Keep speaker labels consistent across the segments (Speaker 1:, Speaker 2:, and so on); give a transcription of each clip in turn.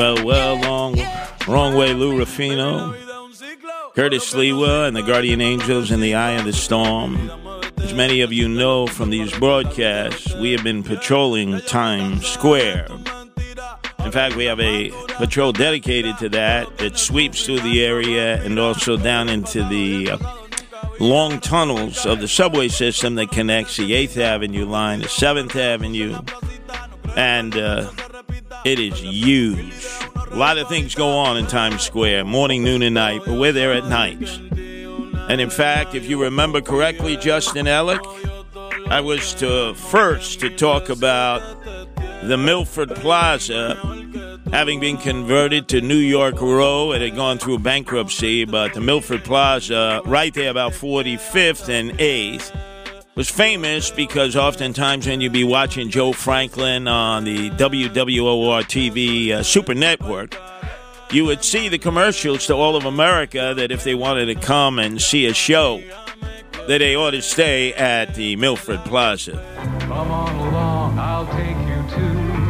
Speaker 1: Well, well, long, wrong way, Lou Rufino, Curtis Sliwa, and the Guardian Angels in the Eye of the Storm. As many of you know from these broadcasts, we have been patrolling Times Square. In fact, we have a patrol dedicated to that that sweeps through the area and also down into the uh, long tunnels of the subway system that connects the 8th Avenue line to 7th Avenue. And uh, it is huge. A lot of things go on in Times Square, morning, noon, and night, but we're there at night. And in fact, if you remember correctly, Justin Ellick, I was to first to talk about the Milford Plaza having been converted to New York Row. It had gone through bankruptcy, but the Milford Plaza, right there about 45th and 8th, was famous because oftentimes when you'd be watching Joe Franklin on the WWOR TV uh, Super Network, you would see the commercials to all of America that if they wanted to come and see a show, that they ought to stay at the Milford Plaza.
Speaker 2: Come on along, I'll take you to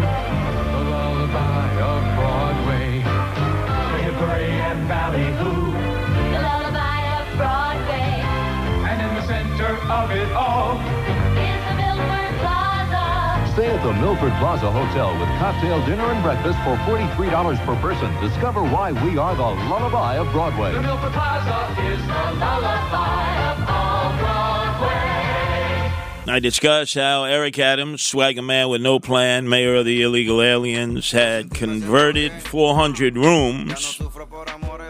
Speaker 2: of it all,
Speaker 3: is the Milford Plaza.
Speaker 4: Stay at the Milford Plaza Hotel with cocktail dinner and breakfast for $43 per person. Discover why we are the lullaby of Broadway.
Speaker 2: the Milford Plaza is the lullaby of all Broadway.
Speaker 1: I discussed how Eric Adams, swagger man with no plan, mayor of the illegal aliens, had converted 400 rooms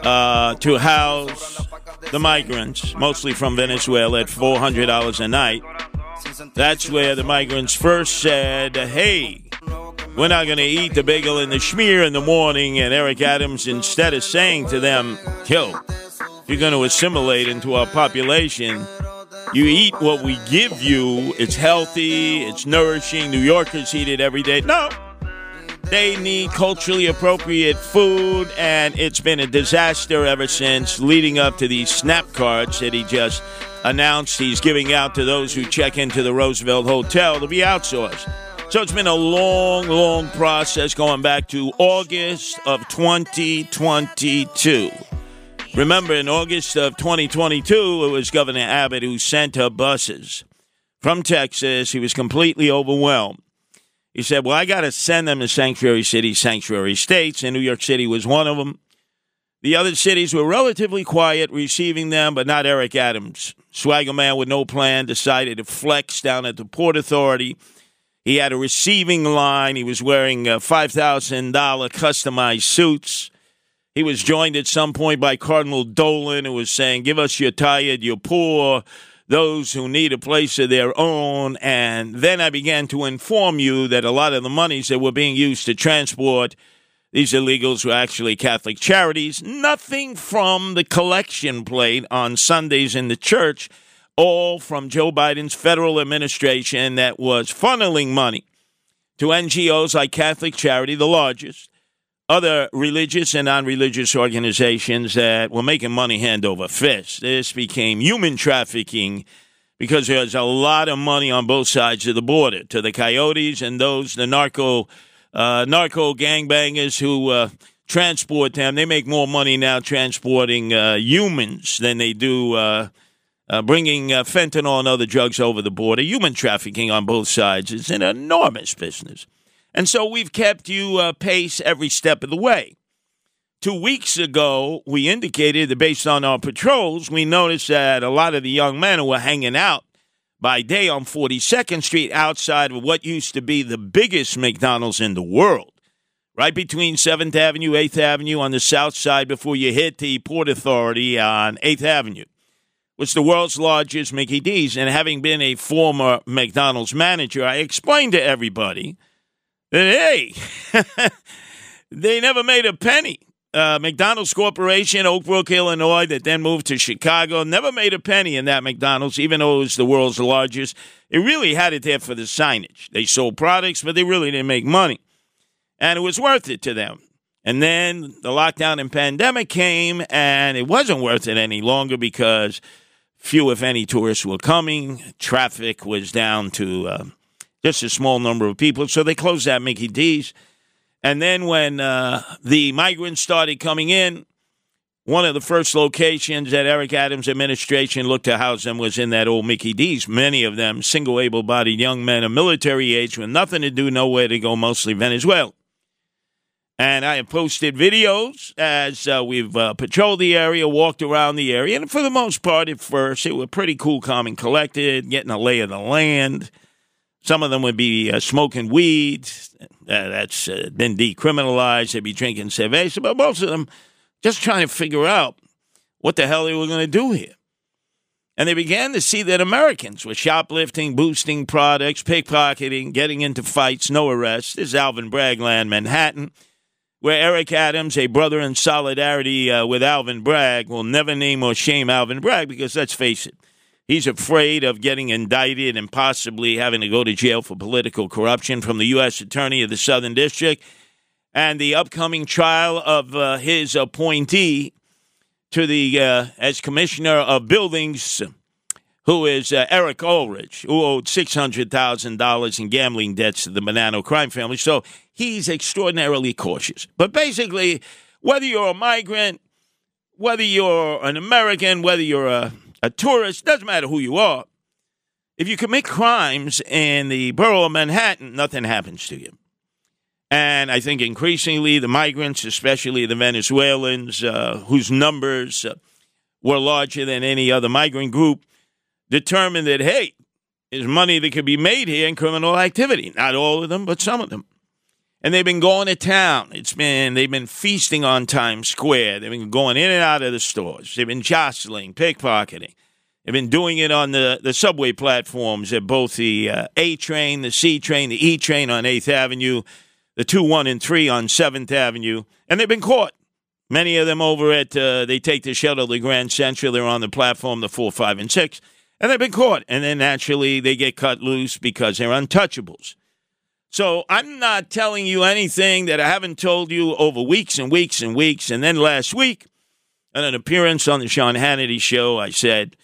Speaker 1: uh, to house the migrants, mostly from Venezuela, at $400 a night. That's where the migrants first said, hey, we're not going to eat the bagel and the schmear in the morning. And Eric Adams, instead of saying to them, yo, you're going to assimilate into our population, you eat what we give you. It's healthy, it's nourishing. New Yorkers eat it every day. No. They need culturally appropriate food, and it's been a disaster ever since, leading up to these snap cards that he just announced he's giving out to those who check into the Roosevelt Hotel to be outsourced. So it's been a long, long process going back to August of 2022. Remember, in August of 2022, it was Governor Abbott who sent her buses from Texas. He was completely overwhelmed. He said, Well, I got to send them to sanctuary cities, sanctuary states, and New York City was one of them. The other cities were relatively quiet receiving them, but not Eric Adams. Swagger man with no plan decided to flex down at the Port Authority. He had a receiving line. He was wearing uh, $5,000 customized suits. He was joined at some point by Cardinal Dolan, who was saying, Give us your tired, your poor, those who need a place of their own. And then I began to inform you that a lot of the monies that were being used to transport these illegals were actually Catholic charities. Nothing from the collection plate on Sundays in the church, all from Joe Biden's federal administration that was funneling money to NGOs like Catholic Charity, the largest, other religious and non religious organizations that were making money hand over fist. This became human trafficking because there's a lot of money on both sides of the border to the coyotes and those, the narco, uh, narco gangbangers who uh, transport them. They make more money now transporting uh, humans than they do. Uh, uh, bringing uh, fentanyl and other drugs over the border, human trafficking on both sides is an enormous business. And so we've kept you uh, pace every step of the way. Two weeks ago, we indicated that based on our patrols, we noticed that a lot of the young men who were hanging out by day on 42nd Street outside of what used to be the biggest McDonald's in the world, right between 7th Avenue, 8th Avenue on the south side before you hit the Port Authority on 8th Avenue. Was the world's largest Mickey D's. And having been a former McDonald's manager, I explained to everybody hey, they never made a penny. Uh, McDonald's Corporation, Oak Brook, Illinois, that then moved to Chicago, never made a penny in that McDonald's, even though it was the world's largest. It really had it there for the signage. They sold products, but they really didn't make money. And it was worth it to them. And then the lockdown and pandemic came, and it wasn't worth it any longer because few, if any, tourists were coming. Traffic was down to uh, just a small number of people. So they closed that Mickey D's. And then when uh, the migrants started coming in, one of the first locations that Eric Adams' administration looked to house them was in that old Mickey D's. Many of them single able bodied young men of military age with nothing to do, nowhere to go, mostly Venezuela. And I have posted videos as uh, we've uh, patrolled the area, walked around the area, and for the most part, at first, it was pretty cool, calm, and collected, getting a lay of the land. Some of them would be uh, smoking weed. Uh, that's uh, been decriminalized. They'd be drinking cerveza, but most of them just trying to figure out what the hell they were going to do here. And they began to see that Americans were shoplifting, boosting products, pickpocketing, getting into fights, no arrests. This is Alvin Bragland, Manhattan, where Eric Adams, a brother in solidarity uh, with Alvin Bragg, will never name or shame Alvin Bragg because let's face it, He's afraid of getting indicted and possibly having to go to jail for political corruption from the U.S. Attorney of the Southern District and the upcoming trial of uh, his appointee to the uh, as commissioner of buildings, who is uh, Eric Ulrich, who owed six hundred thousand dollars in gambling debts to the Bonanno crime family. So he's extraordinarily cautious. But basically, whether you're a migrant, whether you're an American, whether you're a a tourist, doesn't matter who you are. If you commit crimes in the borough of Manhattan, nothing happens to you. And I think increasingly the migrants, especially the Venezuelans, uh, whose numbers uh, were larger than any other migrant group, determined that, hey, there's money that could be made here in criminal activity. Not all of them, but some of them. And they've been going to town. It's been they've been feasting on Times Square. They've been going in and out of the stores. They've been jostling, pickpocketing. They've been doing it on the, the subway platforms at both the uh, A train, the C train, the E train on 8th Avenue, the 2, 1, and 3 on 7th Avenue. And they've been caught. Many of them over at, uh, they take the shuttle to Grand Central. They're on the platform, the 4, 5, and 6. And they've been caught. And then naturally they get cut loose because they're untouchables. So I'm not telling you anything that I haven't told you over weeks and weeks and weeks. And then last week, at an appearance on the Sean Hannity show, I said,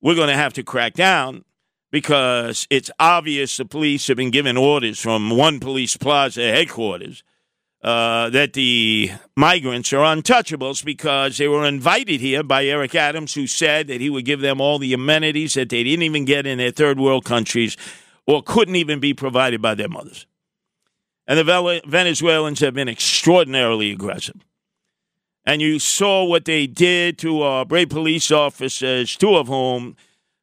Speaker 1: we're going to have to crack down because it's obvious the police have been given orders from one police plaza headquarters uh, that the migrants are untouchables because they were invited here by Eric Adams, who said that he would give them all the amenities that they didn't even get in their third world countries or couldn't even be provided by their mothers. And the Venezuelans have been extraordinarily aggressive. And you saw what they did to our brave police officers, two of whom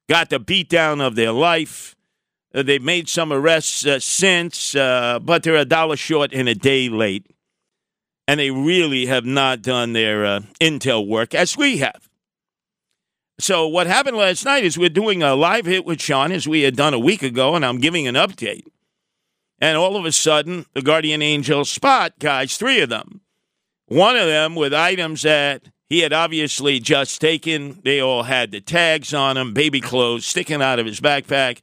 Speaker 1: got the beatdown of their life. Uh, they've made some arrests uh, since, uh, but they're a dollar short and a day late. And they really have not done their uh, intel work as we have. So what happened last night is we're doing a live hit with Sean as we had done a week ago, and I'm giving an update. And all of a sudden, the Guardian Angel spot guys, three of them. One of them with items that he had obviously just taken. They all had the tags on them, baby clothes sticking out of his backpack.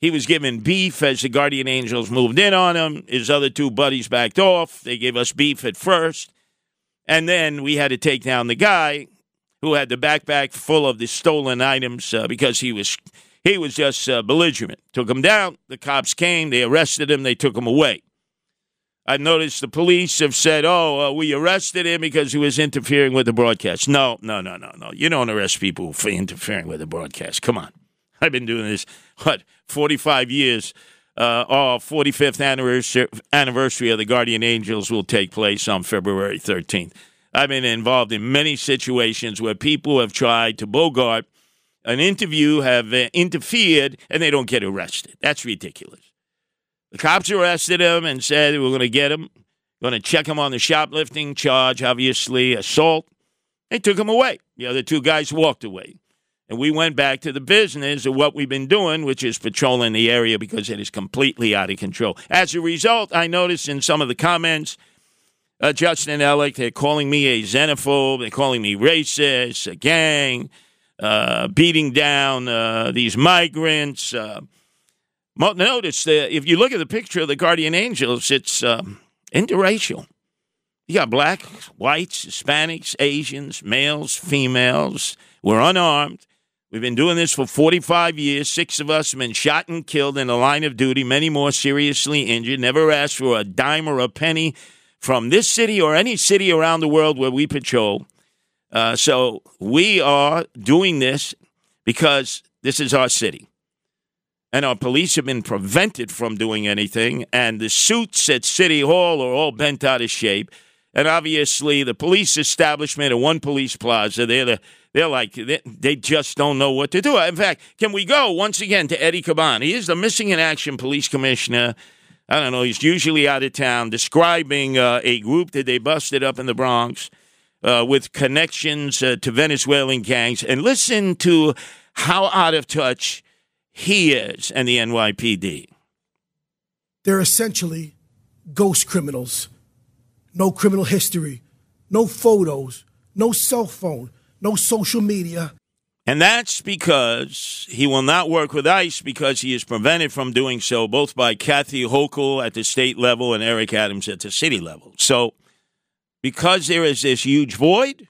Speaker 1: He was given beef as the Guardian Angels moved in on him. His other two buddies backed off. They gave us beef at first. And then we had to take down the guy who had the backpack full of the stolen items uh, because he was he was just uh, belligerent. Took him down. The cops came. They arrested him. They took him away. I noticed the police have said, "Oh, uh, we arrested him because he was interfering with the broadcast." No, no, no, no, no. You don't arrest people for interfering with the broadcast. Come on. I've been doing this what forty five years. Uh, our 45th anniversary, anniversary of the Guardian Angels will take place on February 13th. I've been involved in many situations where people have tried to bogart an interview, have uh, interfered, and they don't get arrested. That's ridiculous. The cops arrested him and said we're going to get him, Going to check him on the shoplifting charge, obviously assault. They took him away. The other two guys walked away. And we went back to the business of what we've been doing, which is patrolling the area because it is completely out of control. As a result, I noticed in some of the comments, uh, Justin Ellick, they're calling me a xenophobe, they're calling me racist, a gang, uh, beating down uh, these migrants. Uh, notice that if you look at the picture of the guardian angels, it's um, interracial. You got blacks, whites, Hispanics, Asians, males, females. We're unarmed. We've been doing this for 45 years. Six of us have been shot and killed in the line of duty, many more seriously injured. Never asked for a dime or a penny from this city or any city around the world where we patrol. Uh, so we are doing this because this is our city. And our police have been prevented from doing anything. And the suits at City Hall are all bent out of shape. And obviously, the police establishment at One Police Plaza, they're, the, they're like, they, they just don't know what to do. In fact, can we go once again to Eddie Caban? He is the missing in action police commissioner. I don't know, he's usually out of town describing uh, a group that they busted up in the Bronx uh, with connections uh, to Venezuelan gangs. And listen to how out of touch he is and the NYPD.
Speaker 5: They're essentially ghost criminals. No criminal history, no photos, no cell phone, no social media.
Speaker 1: And that's because he will not work with ICE because he is prevented from doing so both by Kathy Hochul at the state level and Eric Adams at the city level. So, because there is this huge void,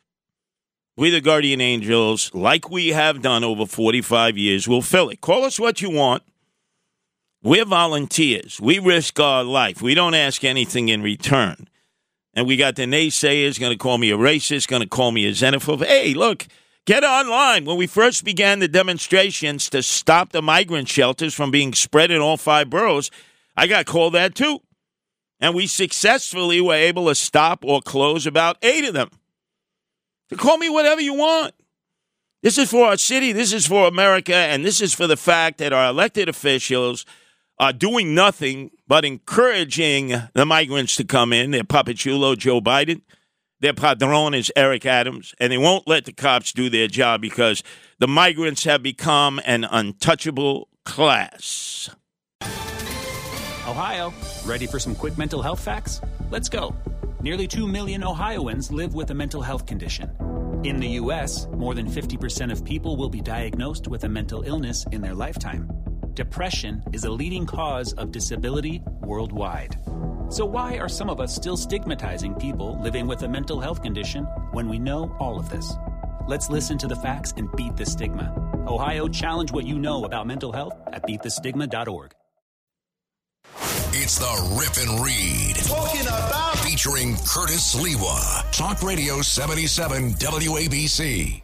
Speaker 1: we, the Guardian Angels, like we have done over 45 years, will fill it. Call us what you want. We're volunteers. We risk our life. We don't ask anything in return. And we got the naysayers going to call me a racist, going to call me a xenophobe. Hey, look, get online. When we first began the demonstrations to stop the migrant shelters from being spread in all five boroughs, I got called that too. And we successfully were able to stop or close about eight of them. So call me whatever you want. This is for our city, this is for America, and this is for the fact that our elected officials are doing nothing but encouraging the migrants to come in. Their papachulo, Joe Biden. Their padron is Eric Adams. And they won't let the cops do their job because the migrants have become an untouchable class.
Speaker 6: Ohio, ready for some quick mental health facts? Let's go. Nearly 2 million Ohioans live with a mental health condition. In the U.S., more than 50% of people will be diagnosed with a mental illness in their lifetime. Depression is a leading cause of disability worldwide. So, why are some of us still stigmatizing people living with a mental health condition when we know all of this? Let's listen to the facts and beat the stigma. Ohio, challenge what you know about mental health at beatthestigma.org.
Speaker 7: It's the Rip and Read. Talking about featuring Curtis Sliwa. Talk Radio 77 WABC.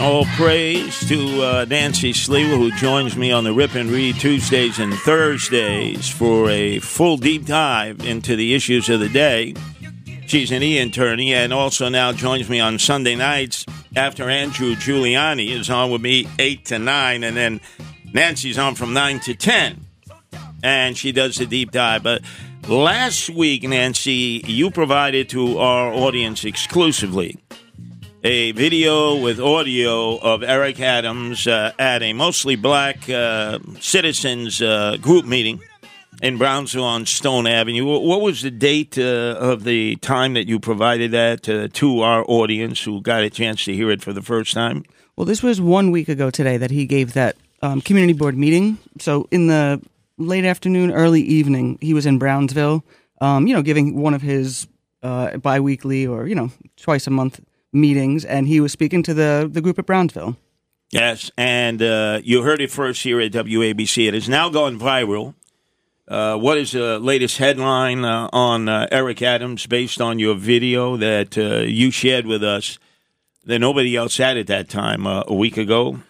Speaker 1: All praise to uh, Nancy Sliwa, who joins me on the Rip and Read Tuesdays and Thursdays for a full deep dive into the issues of the day. She's an e attorney and also now joins me on Sunday nights after Andrew Giuliani is on with me 8 to 9, and then Nancy's on from 9 to 10. And she does the deep dive. But last week, Nancy, you provided to our audience exclusively a video with audio of Eric Adams uh, at a mostly black uh, citizens uh, group meeting in Brownsville on Stone Avenue. What was the date uh, of the time that you provided that uh, to our audience who got a chance to hear it for the first time?
Speaker 8: Well, this was one week ago today that he gave that um, community board meeting. So in the late afternoon, early evening, he was in Brownsville, um, you know, giving one of his uh, biweekly or you know twice a month meetings, and he was speaking to the the group at Brownsville.
Speaker 1: Yes, and uh, you heard it first here at WABC. It has now gone viral. Uh, what is the latest headline uh, on uh, Eric Adams based on your video that uh, you shared with us that nobody else had at that time uh, a week ago.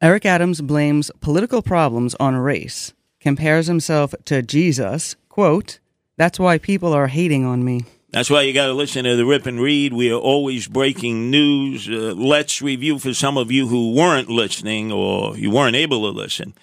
Speaker 8: Eric Adams blames political problems on race, compares himself to Jesus, quote, that's why people are hating on me.
Speaker 1: That's why you got to listen to the Rip and Read. We are always breaking news. Uh, let's review for some of you who weren't listening or you weren't able to listen.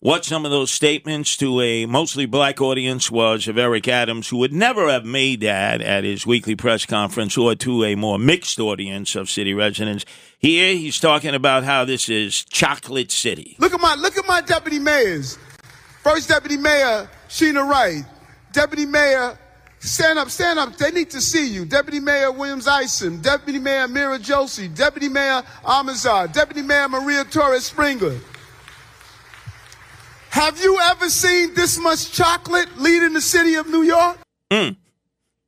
Speaker 1: What some of those statements to a mostly black audience was of Eric Adams, who would never have made that at his weekly press conference, or to a more mixed audience of city residents. Here, he's talking about how this is chocolate city.
Speaker 9: Look at my look at my deputy mayors. First deputy mayor Sheena Wright. Deputy mayor, stand up, stand up. They need to see you. Deputy mayor Williams Isom. Deputy mayor Meera Joshi. Deputy mayor Almanzar. Deputy mayor Maria Torres Springer. Have you ever seen this much chocolate leading the city of New York?
Speaker 1: Mm.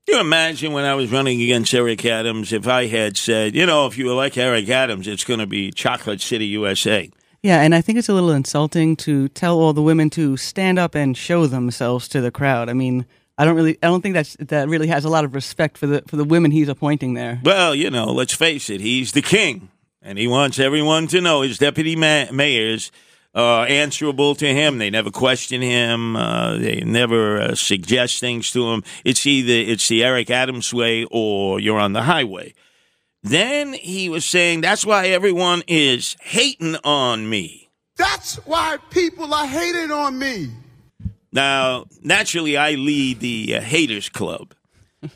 Speaker 1: You imagine when I was running against Eric Adams if I had said, you know, if you were like Eric Adams, it's going to be Chocolate City, USA?
Speaker 8: Yeah, and I think it's a little insulting to tell all the women to stand up and show themselves to the crowd. I mean, I don't really, I don't think that's that really has a lot of respect for the for the women he's appointing there.
Speaker 1: Well, you know, let's face it, he's the king, and he wants everyone to know his deputy ma- mayors are answerable to him. They never question him. Uh, they never uh, suggest things to him. It's either it's the Eric Adams way or you're on the highway. Then he was saying that's why everyone is hating on me.
Speaker 9: That's why people are hating on me.
Speaker 1: Now, naturally, I lead the uh, Haters Club.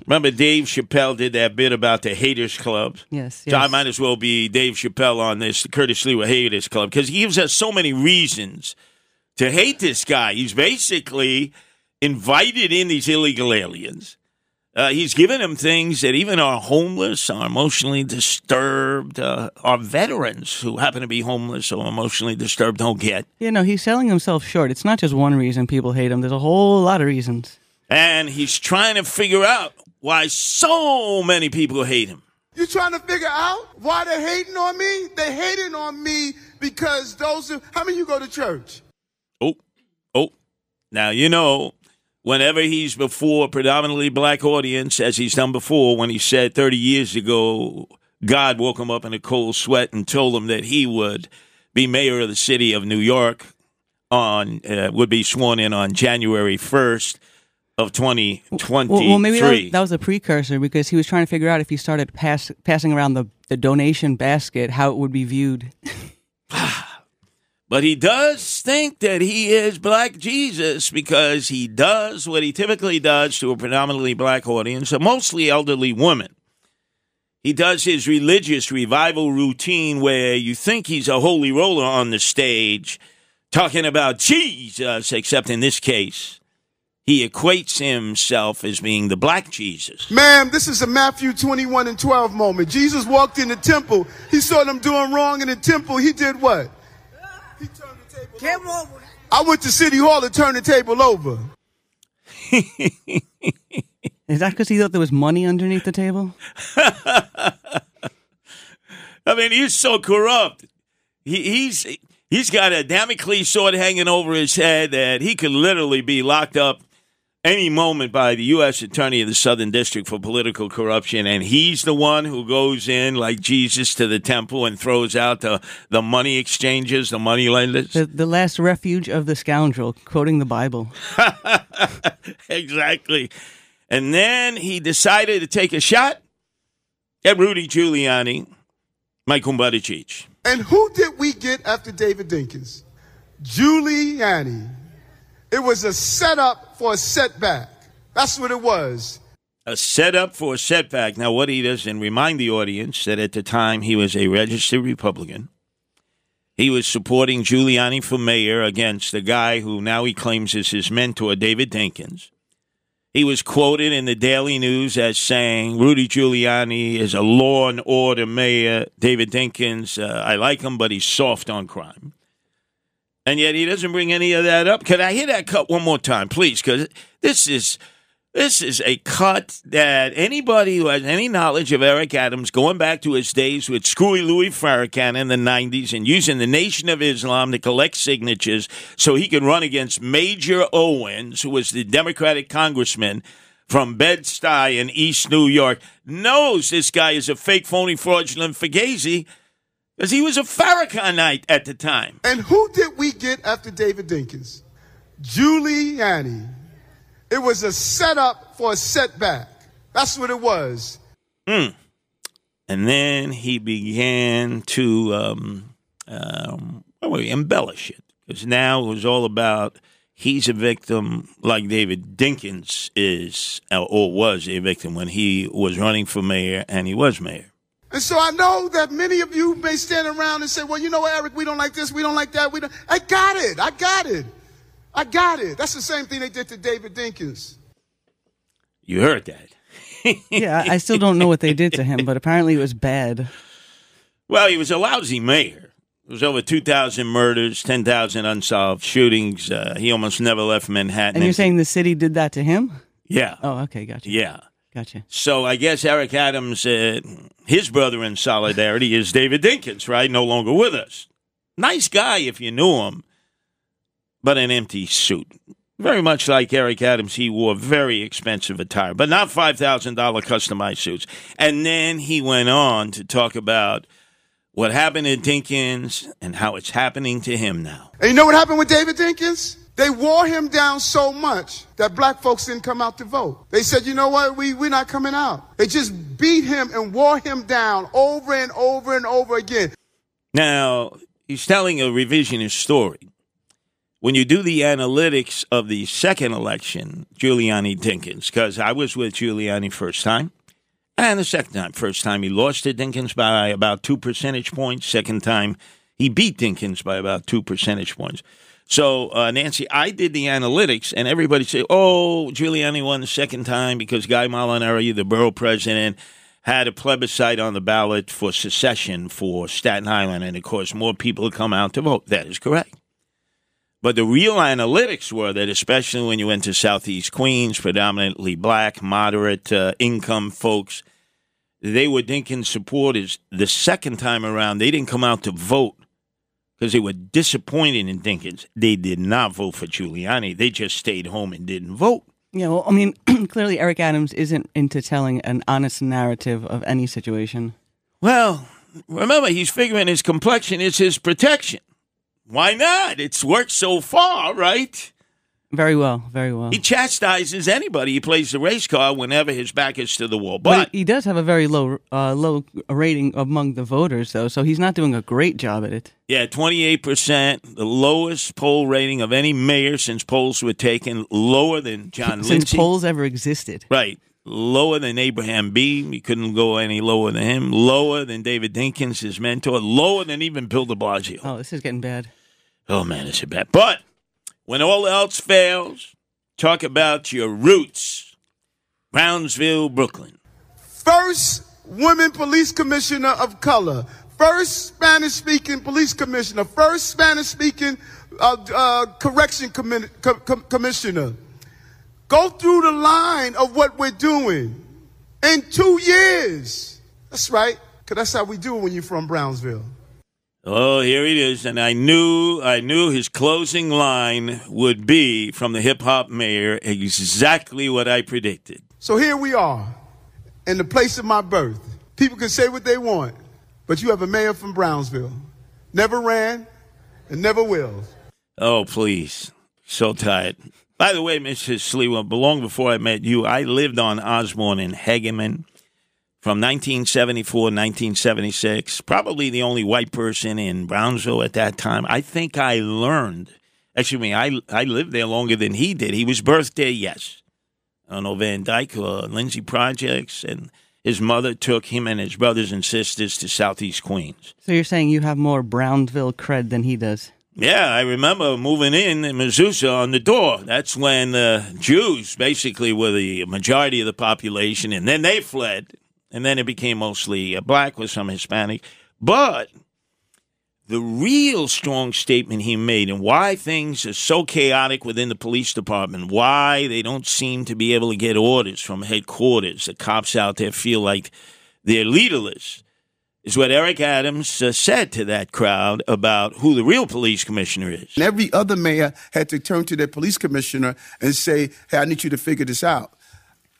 Speaker 1: Remember, Dave Chappelle did that bit about the Haters Club?
Speaker 8: Yes,
Speaker 1: So I might as well be Dave Chappelle on this Curtis Sliwa Haters Club because he gives us so many reasons to hate this guy. He's basically invited in these illegal aliens. Uh, he's given them things that even our homeless, our emotionally disturbed, uh, our veterans who happen to be homeless or emotionally disturbed don't get.
Speaker 8: You know, he's selling himself short. It's not just one reason people hate him. There's a whole lot of reasons.
Speaker 1: And he's trying to figure out why so many people hate him.
Speaker 9: You trying to figure out why they're hating on me? They're hating on me because those who, how many of you go to church?
Speaker 1: Oh, oh. Now, you know, whenever he's before a predominantly black audience, as he's done before, when he said 30 years ago, God woke him up in a cold sweat and told him that he would be mayor of the city of New York on, uh, would be sworn in on January 1st of 2023.
Speaker 8: Well, well maybe that was, that was a precursor because he was trying to figure out if he started pass, passing around the, the donation basket, how it would be viewed.
Speaker 1: But he does think that he is Black Jesus because he does what he typically does to a predominantly black audience, a mostly elderly women. He does his religious revival routine where you think he's a holy roller on the stage talking about Jesus, except in this case, he equates himself as being the black Jesus.
Speaker 9: Ma'am, this is a Matthew 21 and 12 moment. Jesus walked in the temple. He saw them doing wrong in the temple. He did what? He turned the table over. I went to City Hall to turn the table over.
Speaker 8: Is that because he thought there was money underneath the table?
Speaker 1: I mean, he's so corrupt. He, he's he's got a Damocles sword hanging over his head that he could literally be locked up any moment by the U.S. Attorney of the Southern District for political corruption, and he's the one who goes in like Jesus to the temple and throws out the, the money exchanges, the money lenders.
Speaker 8: The, the last refuge of the scoundrel, quoting the Bible.
Speaker 1: exactly. And then he decided to take a shot at Rudy Giuliani, Michael Buttigieg.
Speaker 9: And who did we get after David Dinkins? Giuliani. It was a setup for a setback. That's what it was.
Speaker 1: A setup for a setback. Now, what he does, and remind the audience that at the time he was a registered Republican. He was supporting Giuliani for mayor against the guy who now he claims is his mentor, David Dinkins. He was quoted in the Daily News as saying, Rudy Giuliani is a law and order mayor. David Dinkins, uh, I like him, but he's soft on crime. And yet he doesn't bring any of that up. Can I hear that cut one more time, please? Because this is this is a cut that anybody who has any knowledge of Eric Adams, going back to his days with Screwy Louis Farrakhan in the '90s and using the Nation of Islam to collect signatures so he could run against Major Owens, who was the Democratic congressman from Bed-Stuy in East New York knows this guy is a fake, phony, fraudulent Fugazi because he was a Farrakhanite at the time.
Speaker 9: And who did we get after David Dinkins? Giuliani. It was a setup for a setback. That's what it was.
Speaker 1: Hmm. And then he began to um, um, what were we, embellish it because now it was all about he's a victim like David Dinkins is or was a victim when he was running for mayor and he was mayor.
Speaker 9: And so I know that many of you may stand around and say, well, you know Eric, we don't like this, we don't like that. We don't. I got it. I got it. I got it. That's the same thing they did to David Dinkins.
Speaker 1: You heard that.
Speaker 8: yeah, I still don't know what they did to him, but apparently it was bad.
Speaker 1: Well, he was a lousy mayor. There was over 2,000 murders, 10,000 unsolved shootings. Uh, he almost never left Manhattan.
Speaker 8: And you're saying the city did that to him?
Speaker 1: Yeah.
Speaker 8: Oh, okay, gotcha.
Speaker 1: Yeah.
Speaker 8: Gotcha.
Speaker 1: So I guess Eric Adams, uh, his brother in solidarity is David Dinkins, right? No longer with us. Nice guy if you knew him, but an empty suit. Very much like Eric Adams, he wore very expensive attire, but not $5,000 customized suits. And then he went on to talk about what happened to Dinkins and how it's happening to him now.
Speaker 9: And you know what happened with David Dinkins? They wore him down so much that black folks didn't come out to vote. They said, you know what, we, we're not coming out. They just beat him and wore him down over and over and over again.
Speaker 1: Now, he's telling a revisionist story. When you do the analytics of the second election, Giuliani Dinkins, because I was with Giuliani first time, and the second time, first time he lost to Dinkins by about two percentage points. Second time he beat Dinkins by about two percentage points. So, uh, Nancy, I did the analytics, and everybody said, "Oh, Giuliani won the second time because Guy Molinari, the borough president, had a plebiscite on the ballot for secession for Staten Island, and of course, more people come out to vote." That is correct. But the real analytics were that, especially when you went to Southeast Queens, predominantly black, moderate uh, income folks, they were Dinkins supporters. The second time around, they didn't come out to vote because they were disappointed in Dinkins. They did not vote for Giuliani. They just stayed home and didn't vote.
Speaker 8: Yeah, well, I mean, clearly Eric Adams isn't into telling an honest narrative of any situation.
Speaker 1: Well, remember, he's figuring his complexion is his protection. Why not? It's worked so far, right?
Speaker 8: Very well, very well.
Speaker 1: He chastises anybody. He plays the race car whenever his back is to the wall.
Speaker 8: But
Speaker 1: But
Speaker 8: he, he does have a very low, uh, low rating among the voters, though, so he's not doing a great job at it.
Speaker 1: yeah, 28%, the lowest poll rating of any mayor since polls were taken, lower than John
Speaker 8: Since
Speaker 1: Lindsay.
Speaker 8: polls ever existed.
Speaker 1: Right. Lower than Abraham Beame. You couldn't go any lower than him. Lower than David Dinkins, his mentor. Lower than even Bill de Blasio.
Speaker 8: Oh, this is getting bad.
Speaker 1: Oh, man, it's a bad. But when all else fails, talk about your roots. Brownsville, Brooklyn.
Speaker 9: First women police commissioner of color. First Spanish speaking police commissioner. First Spanish speaking uh, uh, correction commi- co- co- commissioner. Go through the line of what we're doing in two years. That's right, because that's how we do it when you're from Brownsville.
Speaker 1: Oh, here it is, and I knew I knew his closing line would be from the hip hop mayor exactly what I predicted.
Speaker 9: So here we are, in the place of my birth. People can say what they want, but you have a mayor from Brownsville. Never ran and never will.
Speaker 1: Oh, please, so tired. By the way, Mrs. Sliwa, long before I met you, I lived on Osborne in Hegeman from 1974 1976. Probably the only white person in Brownsville at that time. I think I learned. Actually, I I lived there longer than he did. He was birthed there, yes. I don't know Van Dyke or Lindsay Projects, and his mother took him and his brothers and sisters to Southeast Queens.
Speaker 8: So you're saying you have more Brownsville cred than he does?
Speaker 1: Yeah, I remember moving in in Mezuzah on the door. That's when uh, Jews basically were the majority of the population, and then they fled, and then it became mostly uh, black with some Hispanic. But the real strong statement he made and why things are so chaotic within the police department, why they don't seem to be able to get orders from headquarters, the cops out there feel like they're leaderless is what Eric Adams uh, said to that crowd about who the real police commissioner is.
Speaker 9: And every other mayor had to turn to their police commissioner and say, hey, I need you to figure this out.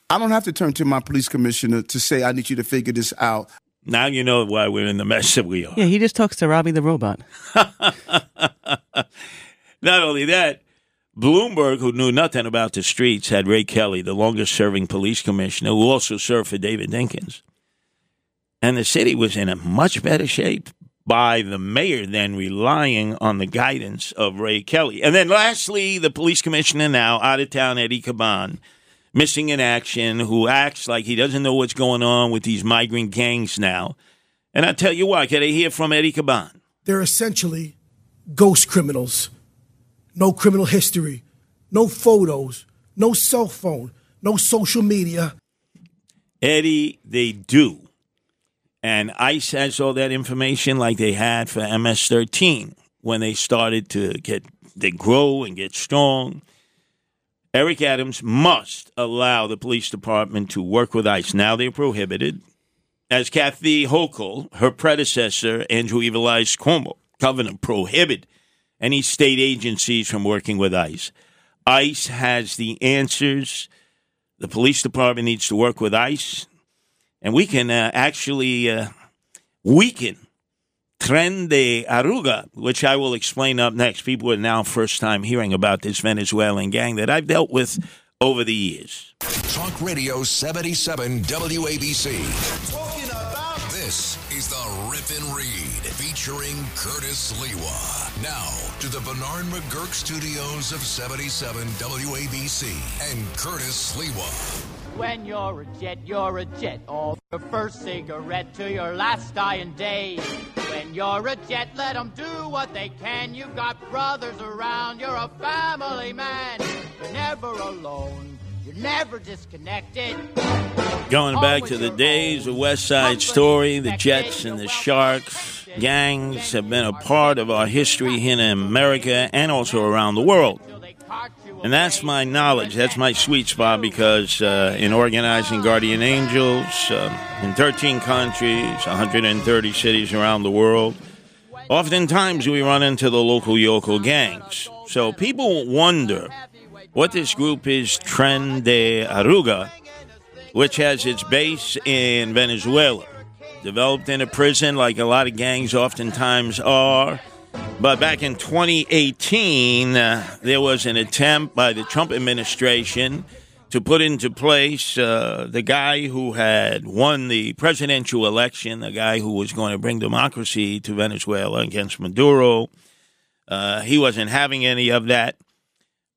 Speaker 9: I don't have to turn to my police commissioner to say, I need you to figure this out.
Speaker 1: Now you know why we're in the mess that we are.
Speaker 8: Yeah, he just talks to Robbie the robot.
Speaker 1: Not only that, Bloomberg, who knew nothing about the streets, had Ray Kelly, the longest serving police commissioner, who also served for David Dinkins. And the city was in a much better shape by the mayor than relying on the guidance of Ray Kelly. And then lastly, the police commissioner now, out of town, Eddie Caban, missing in action, who acts like he doesn't know what's going on with these migrant gangs now. And I tell you what, can I hear from Eddie Caban?
Speaker 5: They're essentially ghost criminals. No criminal history, no photos, no cell phone, no social media.
Speaker 1: Eddie, they do. And ICE has all that information like they had for MS 13 when they started to get, they grow and get strong. Eric Adams must allow the police department to work with ICE. Now they're prohibited. As Kathy Hochul, her predecessor, Andrew Evelize Cuomo, governor, prohibited any state agencies from working with ICE. ICE has the answers. The police department needs to work with ICE, and we can uh, actually uh, weaken Tren de Aragua, which I will explain up next. People are now first time hearing about this Venezuelan gang that I've dealt with over the years.
Speaker 7: Talk Radio 77 WABC. Talking about this is the Rip and Read featuring Curtis Sliwa. Now to the Bernard McGuirk studios of 77 WABC and Curtis Sliwa.
Speaker 10: When you're a jet, you're a jet. All your first cigarette to your last dying day. When you're a jet, let them do what they can. You've got brothers around, you're a family man. You're never alone, you're never disconnected.
Speaker 1: Going back to the days of West Side Story, the Jets and the Sharks gangs have been a part of our history here in America and also around the world. And that's my knowledge. That's my sweet spot because uh, in organizing Guardian Angels uh, in 13 countries, 130 cities around the world, oftentimes we run into the local yokel gangs. So people wonder what this group is, Tren de Aragua, which has its base in Venezuela. Developed in a prison like a lot of gangs oftentimes are. But back in 2018, uh, there was an attempt by the Trump administration to put into place uh, the guy who had won the presidential election, the guy who was going to bring democracy to Venezuela against Maduro. Uh, he wasn't having any of that.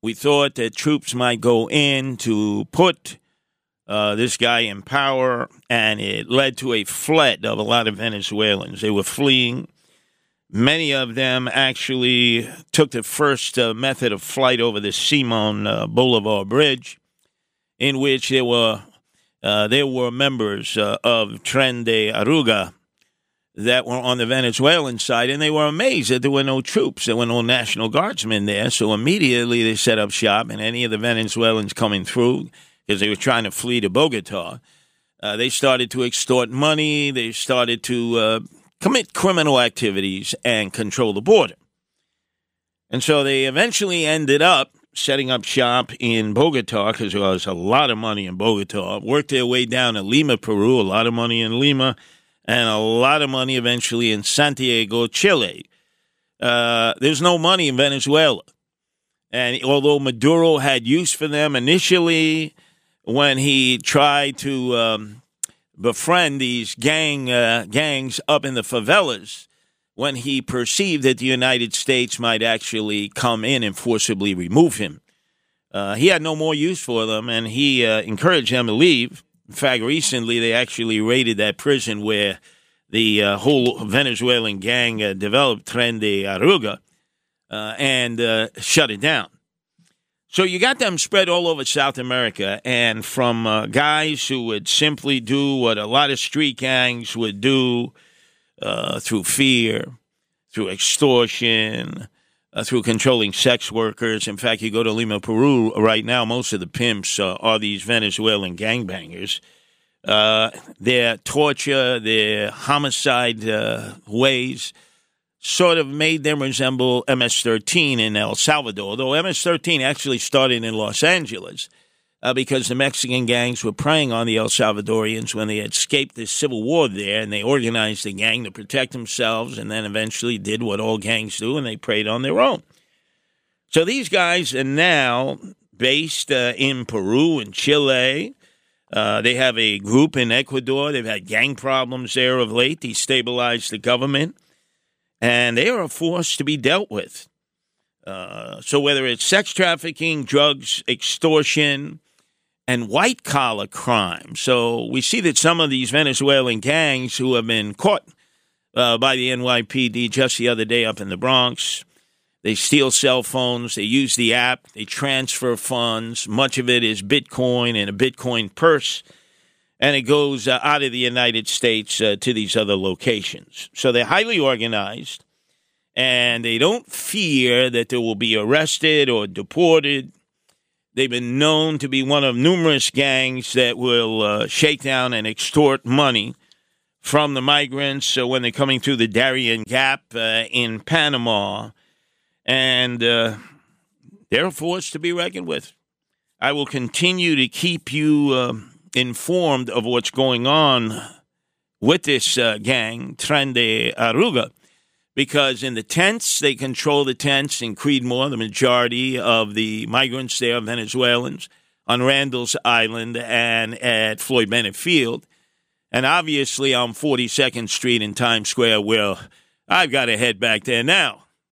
Speaker 1: We thought that troops might go in to put uh, this guy in power, and it led to a flood of a lot of Venezuelans. They were fleeing. Many of them actually took the first uh, method of flight over the Simon uh, Bolivar Bridge, in which there were uh, there were members uh, of Tren de Aragua that were on the Venezuelan side, and they were amazed that there were no troops, there were no National Guardsmen there. So immediately they set up shop, and any of the Venezuelans coming through because they were trying to flee to Bogota, uh, they started to extort money. They started to uh, commit criminal activities and control the border. And so they eventually ended up setting up shop in Bogota because there was a lot of money in Bogota, worked their way down to Lima, Peru, a lot of money in Lima, and a lot of money eventually in Santiago, Chile. Uh, there's no money in Venezuela. And although Maduro had use for them initially, when he tried to um, befriend these gang uh, gangs up in the favelas when he perceived that the United States might actually come in and forcibly remove him. Uh, he had no more use for them, and he uh, encouraged them to leave. In fact, recently they actually raided that prison where the uh, whole Venezuelan gang uh, developed, Tren de Aragua, uh, and shut it down. So you got them spread all over South America, and from uh, guys who would simply do what a lot of street gangs would do uh, through fear, through extortion, uh, through controlling sex workers. In fact, you go to Lima, Peru right now, most of the pimps uh, are these Venezuelan gangbangers. Uh, their torture, their homicide uh, ways sort of made them resemble MS 13 in El Salvador, though MS 13 actually started in Los Angeles. uh, because the Mexican gangs were preying on the El Salvadorians when they had escaped the civil war there, and they organized a gang to protect themselves, and then eventually did what all gangs do, and they preyed on their own. So these guys are now based uh, in Peru and Chile. Uh, they have a group in Ecuador. They've had gang problems there of late, destabilized the government, and they are a force to be dealt with. Uh, so whether it's sex trafficking, drugs, extortion, and white collar crime. So we see that some of these Venezuelan gangs who have been caught uh, by the NYPD just the other day up in the Bronx, they steal cell phones, they use the app, they transfer funds. Much of it is Bitcoin and a Bitcoin purse, and it goes uh, out of the United States uh, to these other locations. So they're highly organized, and they don't fear that they will be arrested or deported. They've been known to be one of numerous gangs that will uh, shake down and extort money from the migrants so when they're coming through the Darien Gap uh, in Panama and uh, they're a force to be reckoned with. I will continue to keep you uh, informed of what's going on with this uh, gang, Tren de Aragua, because in the tents, they control the tents in Creedmoor. The majority of the migrants there Venezuelans on Randall's Island and at Floyd Bennett Field. And obviously on 42nd Street in Times Square, where I've got to head back there now